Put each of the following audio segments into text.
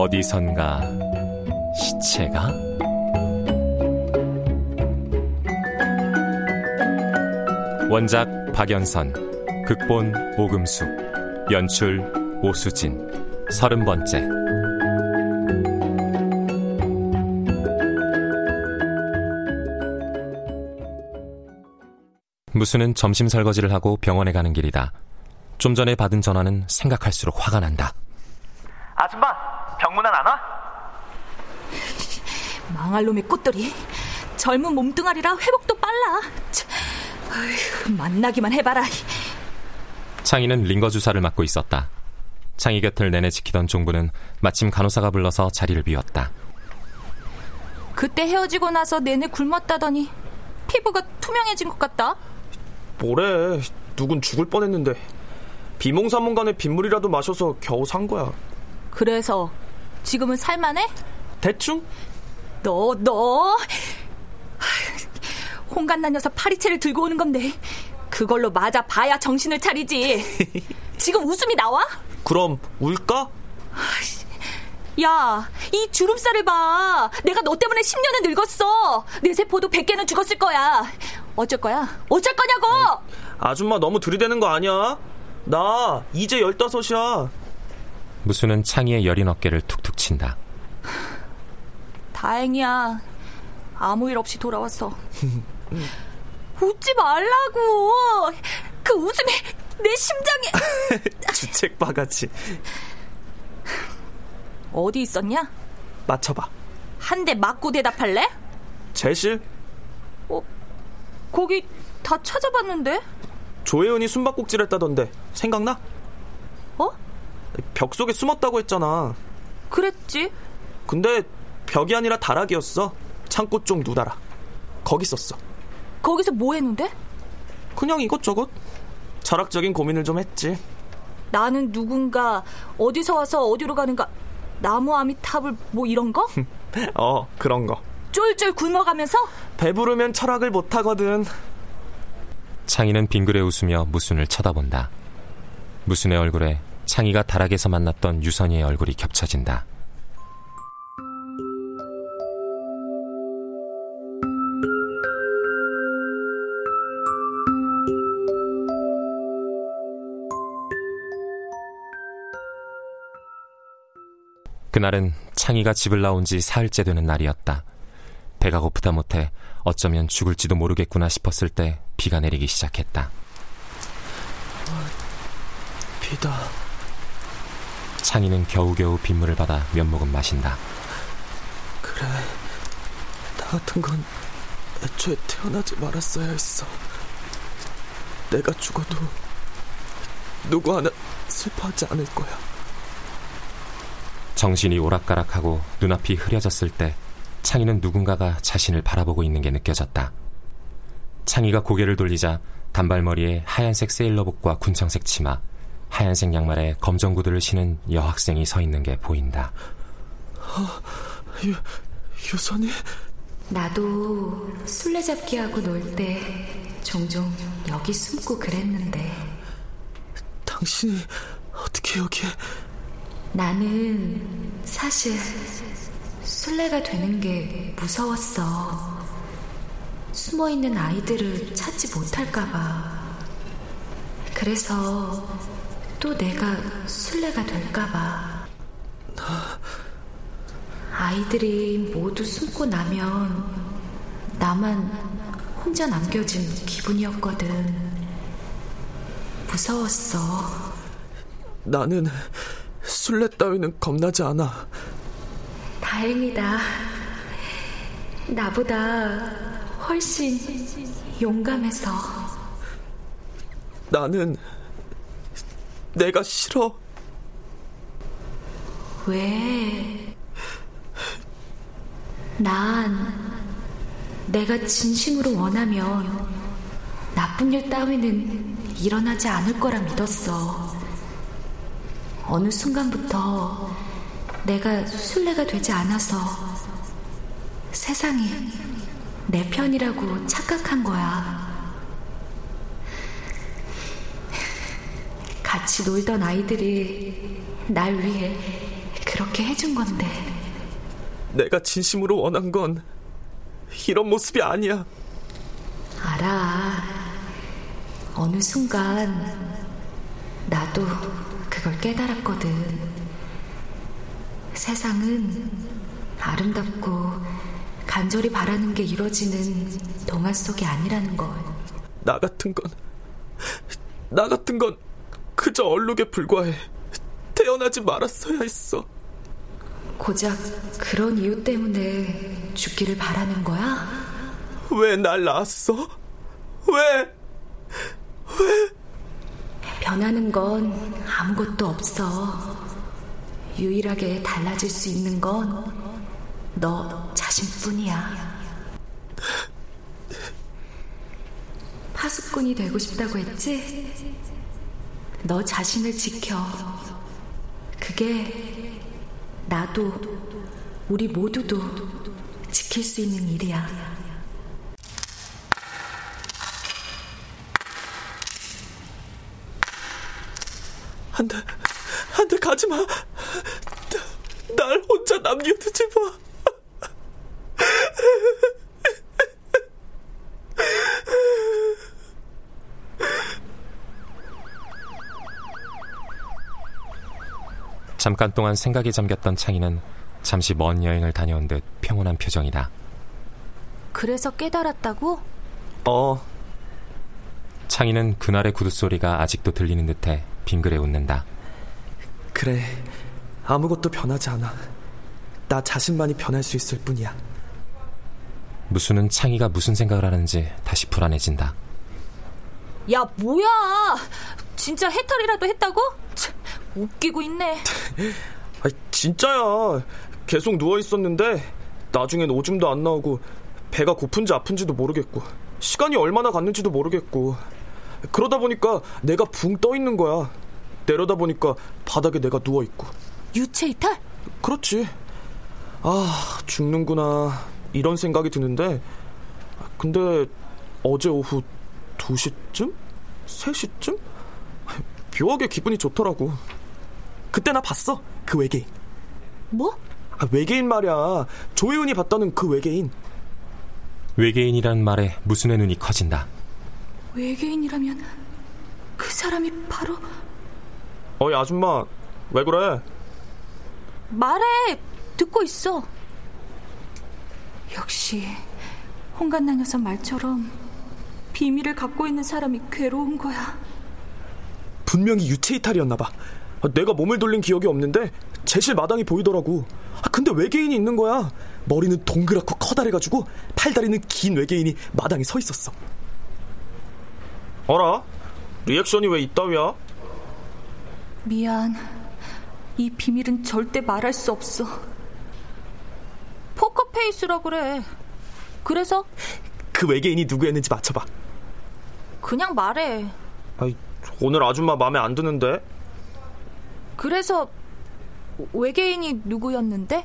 어디선가 시체가 원작 박연선 극본 오금숙 연출 오수진 서른 번째 무수는 점심 설거지를 하고 병원에 가는 길이다. 좀 전에 받은 전화는 생각할수록 화가 난다. 아줌마, 병문안 안 와? 망할 놈의 꽃들이 젊은 몸뚱아리라 회복도 빨라. 참, 어휴, 만나기만 해봐라. 창희는 링거 주사를 맞고 있었다. 창희 곁을 내내 지키던 종부는 마침 간호사가 불러서 자리를 비웠다. 그때 헤어지고 나서 내내 굶었다더니 피부가 투명해진 것 같다. 뭐래? 누군 죽을 뻔했는데 비몽사몽간에 빗물이라도 마셔서 겨우 산 거야. 그래서 지금은 살만해? 대충? 너, 너. 홍간난 녀석 파리채를 들고 오는 건데 그걸로 맞아 봐야 정신을 차리지. 지금 웃음이 나와? 그럼 울까? 야, 이 주름살을 봐. 내가 너 때문에 10년은 늙었어. 내 세포도 100개는 죽었을 거야. 어쩔 거야? 어쩔 거냐고! 아줌마 너무 들이대는 거 아니야? 나 이제 열다섯이야. 무수는 창희의 여린 어깨를 툭툭 친다. 다행이야. 아무 일 없이 돌아왔어. 웃지 말라고. 그 웃음이 내 심장에. 주책 바가지. 어디 있었냐? 맞춰봐. 한 대 맞고 대답할래? 제실? 어, 거기 다 찾아봤는데? 조혜은이 숨바꼭질 했다던데 생각나? 어? 벽 속에 숨었다고 했잖아. 그랬지. 근데 벽이 아니라 다락이었어. 창고 쪽 누다라. 거기 있었어. 거기서 뭐 했는데? 그냥 이것저것. 철학적인 고민을 좀 했지. 나는 누군가 어디서 와서 어디로 가는가 나무 아미탑을 뭐 이런 거? 어, 그런 거. 쫄쫄 굶어가면서? 배부르면 철학을 못 하거든. 창희는 빙그레 웃으며 무순을 쳐다본다. 무순의 얼굴에 창희가 다락에서 만났던 유선이의 얼굴이 겹쳐진다. 그날은 창희가 집을 나온 지 사흘째 되는 날이었다. 배가 고프다 못해 어쩌면 죽을지도 모르겠구나 싶었을 때 비가 내리기 시작했다. 비다. 창희는 겨우겨우 빗물을 받아 몇 모금 마신다. 그래. 나 같은 건 애초에 태어나지 말았어야 했어. 내가 죽어도 누구 하나 슬퍼하지 않을 거야. 정신이 오락가락하고 눈앞이 흐려졌을 때 창희는 누군가가 자신을 바라보고 있는 게 느껴졌다. 창희가 고개를 돌리자 단발머리에 하얀색 세일러복과 군청색 치마, 하얀색 양말에 검정 구두를 신은 여학생이 서 있는 게 보인다. 어, 유, 유선이? 나도 술래잡기 하고 놀 때 종종 여기 숨고 그랬는데. 당신이 어떻게 여기에? 나는 사실 술래가 되는 게 무서웠어. 숨어 있는 아이들을 찾지 못할까봐. 그래서 또 내가 술래가 될까봐. 아이들이 모두 숨고 나면 나만 혼자 남겨진 기분이었거든. 무서웠어. 나는 술래 따위는 겁나지 않아. 다행이다. 나보다 훨씬 용감해서. 나는 내가 싫어. 왜? 난 내가 진심으로 원하면 나쁜 일 따위는 일어나지 않을 거라 믿었어. 어느 순간부터 내가 술래가 되지 않아서 세상이 내 편이라고 착각한 거야. 같이 놀던 아이들이 날 위해 그렇게 해준 건데. 내가 진심으로 원한 건 이런 모습이 아니야. 알아. 어느 순간 나도 그걸 깨달았거든. 세상은 아름답고 간절히 바라는 게 이루어지는 동화 속이 아니라는 걸. 나 같은 건, 나 같은 건 그저 얼룩에 불과해. 태어나지 말았어야 했어. 고작 그런 이유 때문에 죽기를 바라는 거야? 왜 날 낳았어? 왜? 왜? 변하는 건 아무것도 없어. 유일하게 달라질 수 있는 건 너 자신뿐이야. 파수꾼이 되고 싶다고 했지? 너 자신을 지켜. 그게 나도 우리 모두도 지킬 수 있는 일이야. 안 돼, 안 돼, 가지 마. 날 혼자 남겨두지 마. 잠깐 동안 생각에 잠겼던 창희는 잠시 먼 여행을 다녀온 듯 평온한 표정이다. 그래서 깨달았다고? 어. 창희는 그날의 구두 소리가 아직도 들리는 듯해 빙그레 웃는다. 그래. 아무것도 변하지 않아. 나 자신만이 변할 수 있을 뿐이야. 무수는 창희가 무슨 생각을 하는지 다시 불안해진다. 야, 뭐야! 진짜 해탈이라도 했다고? 참, 웃기고 있네. 아, 진짜야. 계속 누워 있었는데 나중엔 오줌도 안 나오고 배가 고픈지 아픈지도 모르겠고 시간이 얼마나 갔는지도 모르겠고 그러다 보니까 내가 붕 떠 있는 거야. 내려다 보니까 바닥에 내가 누워 있고. 유체 이탈? 그렇지. 아, 죽는구나. 이런 생각이 드는데 근데 어제 오후 2시쯤? 3시쯤? 묘하게 기분이 좋더라고. 그때 나 봤어. 그 외계인. 뭐? 아, 외계인 말이야. 조혜은이 봤다는 그 외계인. 외계인이란 말에 무슨의 눈이 커진다. 외계인이라면 그 사람이 바로 어이 아줌마 왜 그래? 말해 듣고 있어. 역시 홍간나 녀석 말처럼 비밀을 갖고 있는 사람이 괴로운 거야. 분명히 유체 이탈이었나 봐. 아, 내가 몸을 돌린 기억이 없는데 제실 마당이 보이더라고. 아, 근데 외계인이 있는 거야. 머리는 동그랗고 커다래가지고 팔다리는 긴 외계인이 마당에 서 있었어. 어라? 리액션이 왜 이따위야? 미안. 이 비밀은 절대 말할 수 없어. 포커 포커페이스라 그래. 그래서? 그 외계인이 누구였는지 맞춰봐. 그냥 말해. 아이, 오늘 아줌마 마음에 안 드는데? 그래서 외계인이 누구였는데?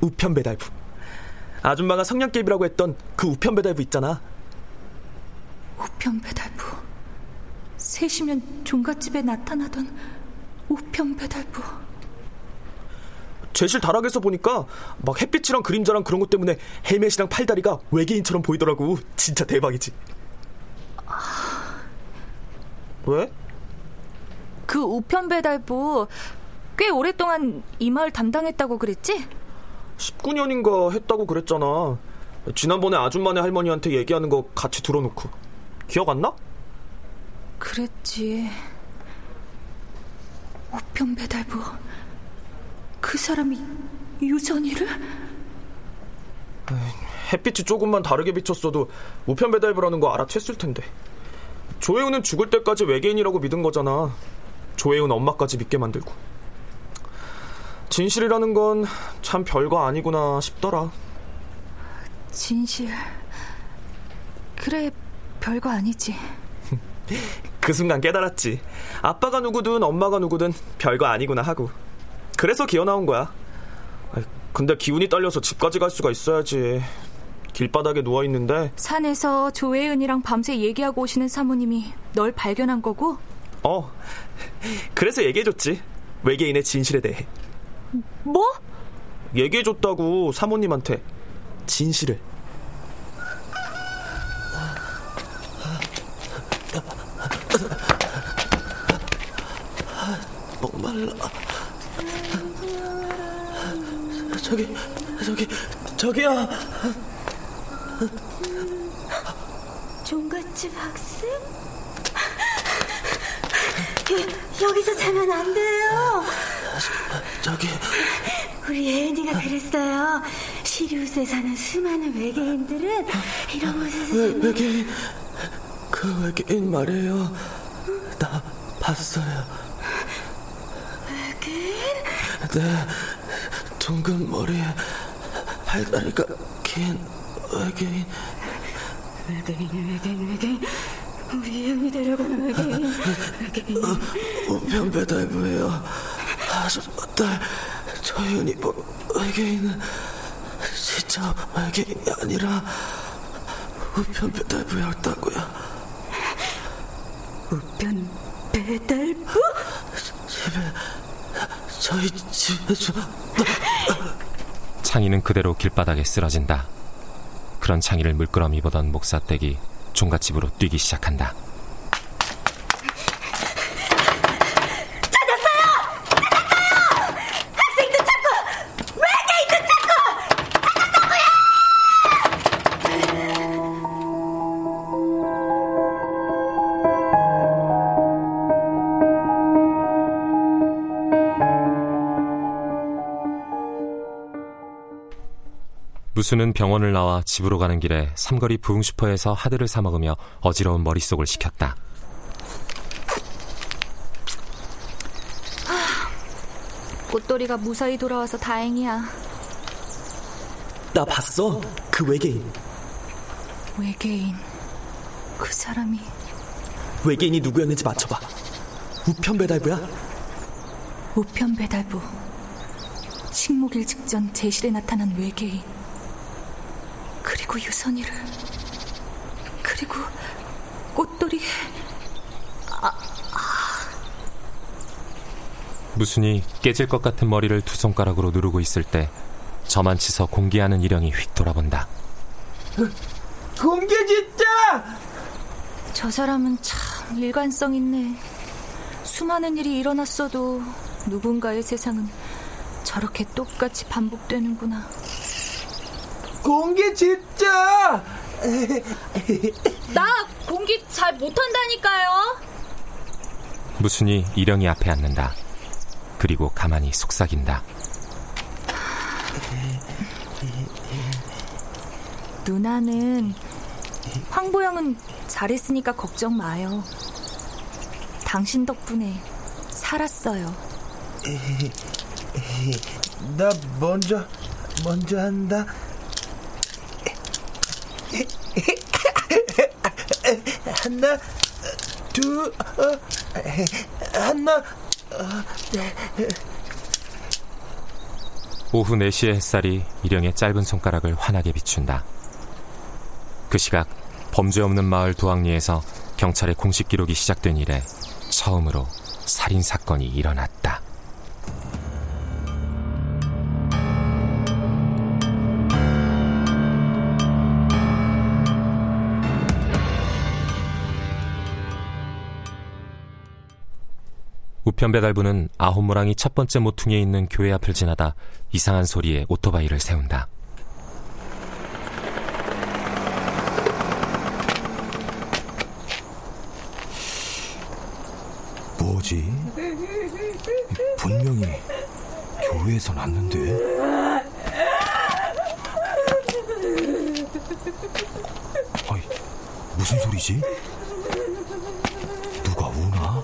우편 배달부. 아줌마가 성냥개비라고 했던 그 우편 배달부 있잖아. 우편 배달부. 세시면 종갓집에 나타나던 우편 배달부. 제실 다락에서 보니까 막 햇빛이랑 그림자랑 그런 것 때문에 헬멧이랑 팔다리가 외계인처럼 보이더라고. 진짜 대박이지. 아... 왜? 그 우편 배달부 꽤 오랫동안 이 마을 담당했다고 그랬지? 19년인가 했다고 그랬잖아. 지난번에 아줌마네 할머니한테 얘기하는 거 같이 들어놓고. 기억 안 나? 그랬지. 우편 배달부. 그 사람이 유선이를? 햇빛이 조금만 다르게 비쳤어도 우편 배달부라는 거 알아챘을 텐데. 조혜우는 죽을 때까지 외계인이라고 믿은 거잖아. 조혜은 엄마까지 믿게 만들고. 진실이라는 건 참 별거 아니구나 싶더라. 진실. 그래, 별거 아니지. 그 순간 깨달았지. 아빠가 누구든 엄마가 누구든 별거 아니구나 하고. 그래서 기어 나온 거야. 근데 기운이 딸려서 집까지 갈 수가 있어야지. 길바닥에 누워 있는데 산에서 조혜은이랑 밤새 얘기하고 오시는 사모님이 널 발견한 거고? 어. 그래서 얘기해줬지. 외계인의 진실에 대해. 뭐? 얘기해줬다고 사모님한테 진실을. 목말라. 저기, 저기, 저기야. 종갓집 학생? 여, 기서 자면 안 돼요. 저기. 우리 혜은이가 그랬어요. 시리우스에 사는 수많은 외계인들은 이런 곳에서 외, 외계인, 그 외계인 말이에요. 나 봤어요. 외계인? 네, 둥근 머리에 팔다리가 긴 외계인. 외계인, 외계인, 외계인. 우리 혜은이 데려가는 외계인. 외계인. 우편 배달부예요. 아줌마 딸 조윤이 뭐 외계인은 진짜 외계인이 아니라 우편 배달부였다고요. 우편 배달부? 집에 저희 집에서 창희는 그대로 길바닥에 쓰러진다. 그런 창희를 물끄러미 보던 목사댁이 종갓집으로 뛰기 시작한다. 무수는 병원을 나와 집으로 가는 길에 삼거리 부흥슈퍼에서 하드를 사 먹으며 어지러운 머릿속을 식혔다. 꽃돌이가 무사히 돌아와서 다행이야. 나 봤어. 그 외계인. 외계인. 그 사람이. 외계인이 누구였는지 맞춰봐. 우편 배달부야? 우편 배달부. 식목일 직전 제실에 나타난 외계인. 그리고 유선이를 그리고 꽃돌이 아, 아. 무순이 깨질 것 같은 머리를 두 손가락으로 누르고 있을 때 저만 치서 공개하는 일령이 휙 돌아본다. 공개 진짜! 저 사람은 참 일관성 있네. 수많은 일이 일어났어도 누군가의 세상은 저렇게 똑같이 반복되는구나. 공기 진짜! 나 공기 잘 못한다니까요. 무순이 일령이 앞에 앉는다. 그리고 가만히 속삭인다. 누나는 황보영은 잘했으니까 걱정 마요. 당신 덕분에 살았어요. 나 먼저 먼저 한다. 하나, 둘, 어, 하나, 어, 오후 4시의 햇살이 일영의 짧은 손가락을 환하게 비춘다. 그 시각 범죄 없는 마을 도항리에서 경찰의 공식 기록이 시작된 이래 처음으로 살인 사건이 일어났다. 우편 배달부는 아홉모랑이 첫 번째 모퉁이에 있는 교회 앞을 지나다 이상한 소리에 오토바이를 세운다. 뭐지? 분명히 교회에서 났는데. 아이, 무슨 소리지? 누가 우나?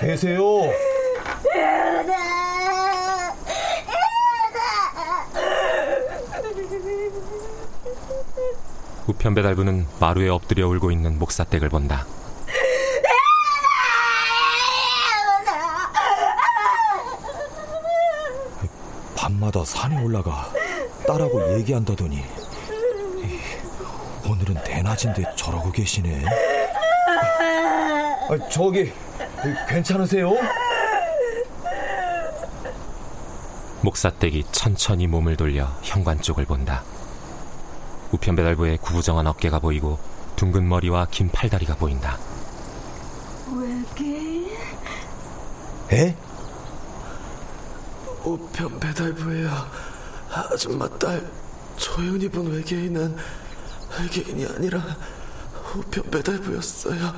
계세요. 우편 배달부는 마루에 엎드려 울고 있는 목사댁을 본다. 밤마다 산에 올라가 딸하고 얘기한다더니 오늘은 대낮인데 저러고 계시네. 아, 저기 괜찮으세요? 목사댁이 천천히 몸을 돌려 현관 쪽을 본다. 우편 배달부의 구부정한 어깨가 보이고 둥근 머리와 긴 팔다리가 보인다. 외계인? 에? 우편 배달부예요. 아줌마 딸 조윤이 본 외계인은 외계인이 아니라 우편 배달부였어요.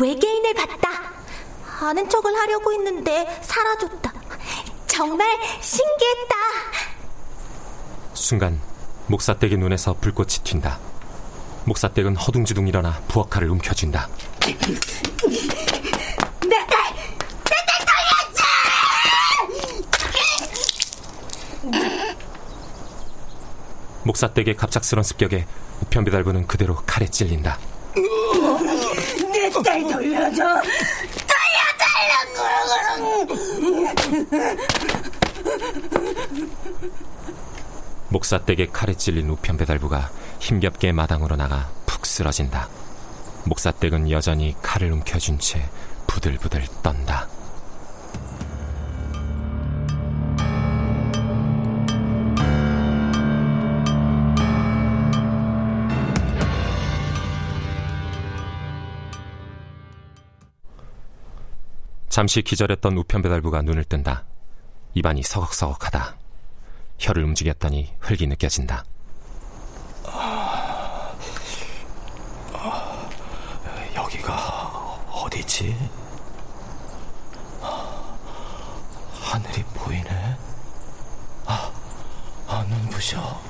외계인을 봤다. 아는 척을 하려고 했는데 사라졌다. 정말 신기했다. 순간 목사댁의 눈에서 불꽃이 튄다. 목사댁은 허둥지둥 일어나 부엌칼을 움켜쥔다. 내 딸! 내 딸 돌려줘! 목사댁의 갑작스런 습격에 우편 배달부는 그대로 칼에 찔린다. 내 딸 돌려줘! 돌려달라고! 목사댁의 칼에 찔린 우편 배달부가 힘겹게 마당으로 나가 푹 쓰러진다. 목사댁은 여전히 칼을 움켜쥔 채 부들부들 떤다. 잠시 기절했던 우편 배달부가 눈을 뜬다. 입안이 서걱서걱하다. 혀를 움직였더니 흙이 느껴진다. 여기가 어디지? 하늘이 보이네. 아, 아 눈부셔.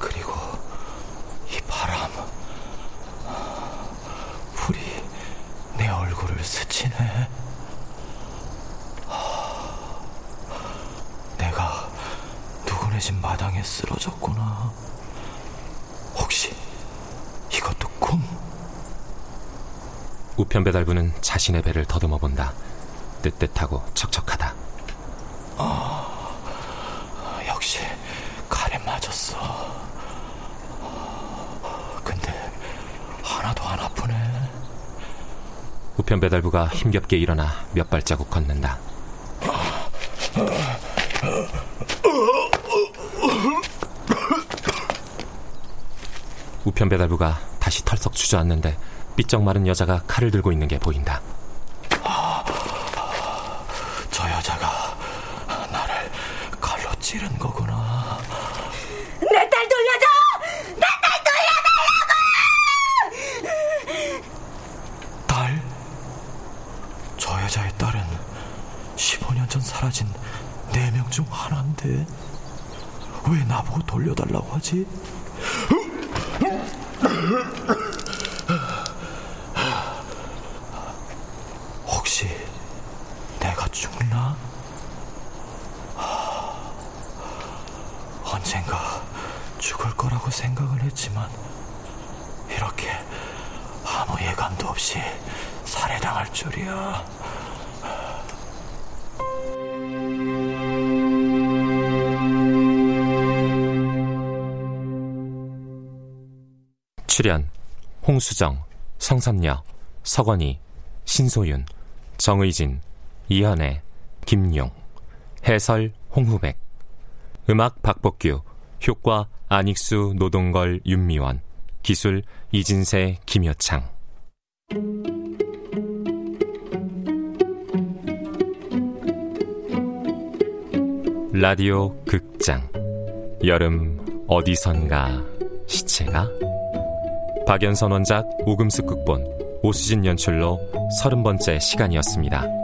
그리고 이 바람, 불이 내 얼굴을 스치네. 내가 누구네 집 마당에 쓰러졌구나. 혹시 이것도 꿈? 우편 배달부는 자신의 배를 더듬어 본다. 뜨뜻하고 척척하다. 아, 역시 칼에 맞았어. 근데 하나도 안 아프네. 우편 배달부가 힘겹게 일어나 몇 발자국 걷는다. 우편 배달부가 다시 털썩 주저앉는데 삐쩍 마른 여자가 칼을 들고 있는 게 보인다. 저 여자가 나를 칼로 찌른 거구나. 내 딸 돌려줘! 내 딸 돌려달라고! 딸? 저 여자의 딸은 15년 전 사라진 네명중 하나인데 왜 나보고 돌려달라고 하지? 했지만 이렇게 아무 예감도 없이 살해당할 줄이야. 출연 홍수정, 성삼녀, 서건희, 신소윤, 정의진, 이현애, 김용 해설 홍후백 음악 박복규 효과 안익수 노동걸 윤미원 기술 이진세 김여창. 라디오 극장. 여름 어디선가 시체가? 박연선 원작 오금숙 극본. 오수진 연출로 서른 번째 시간이었습니다.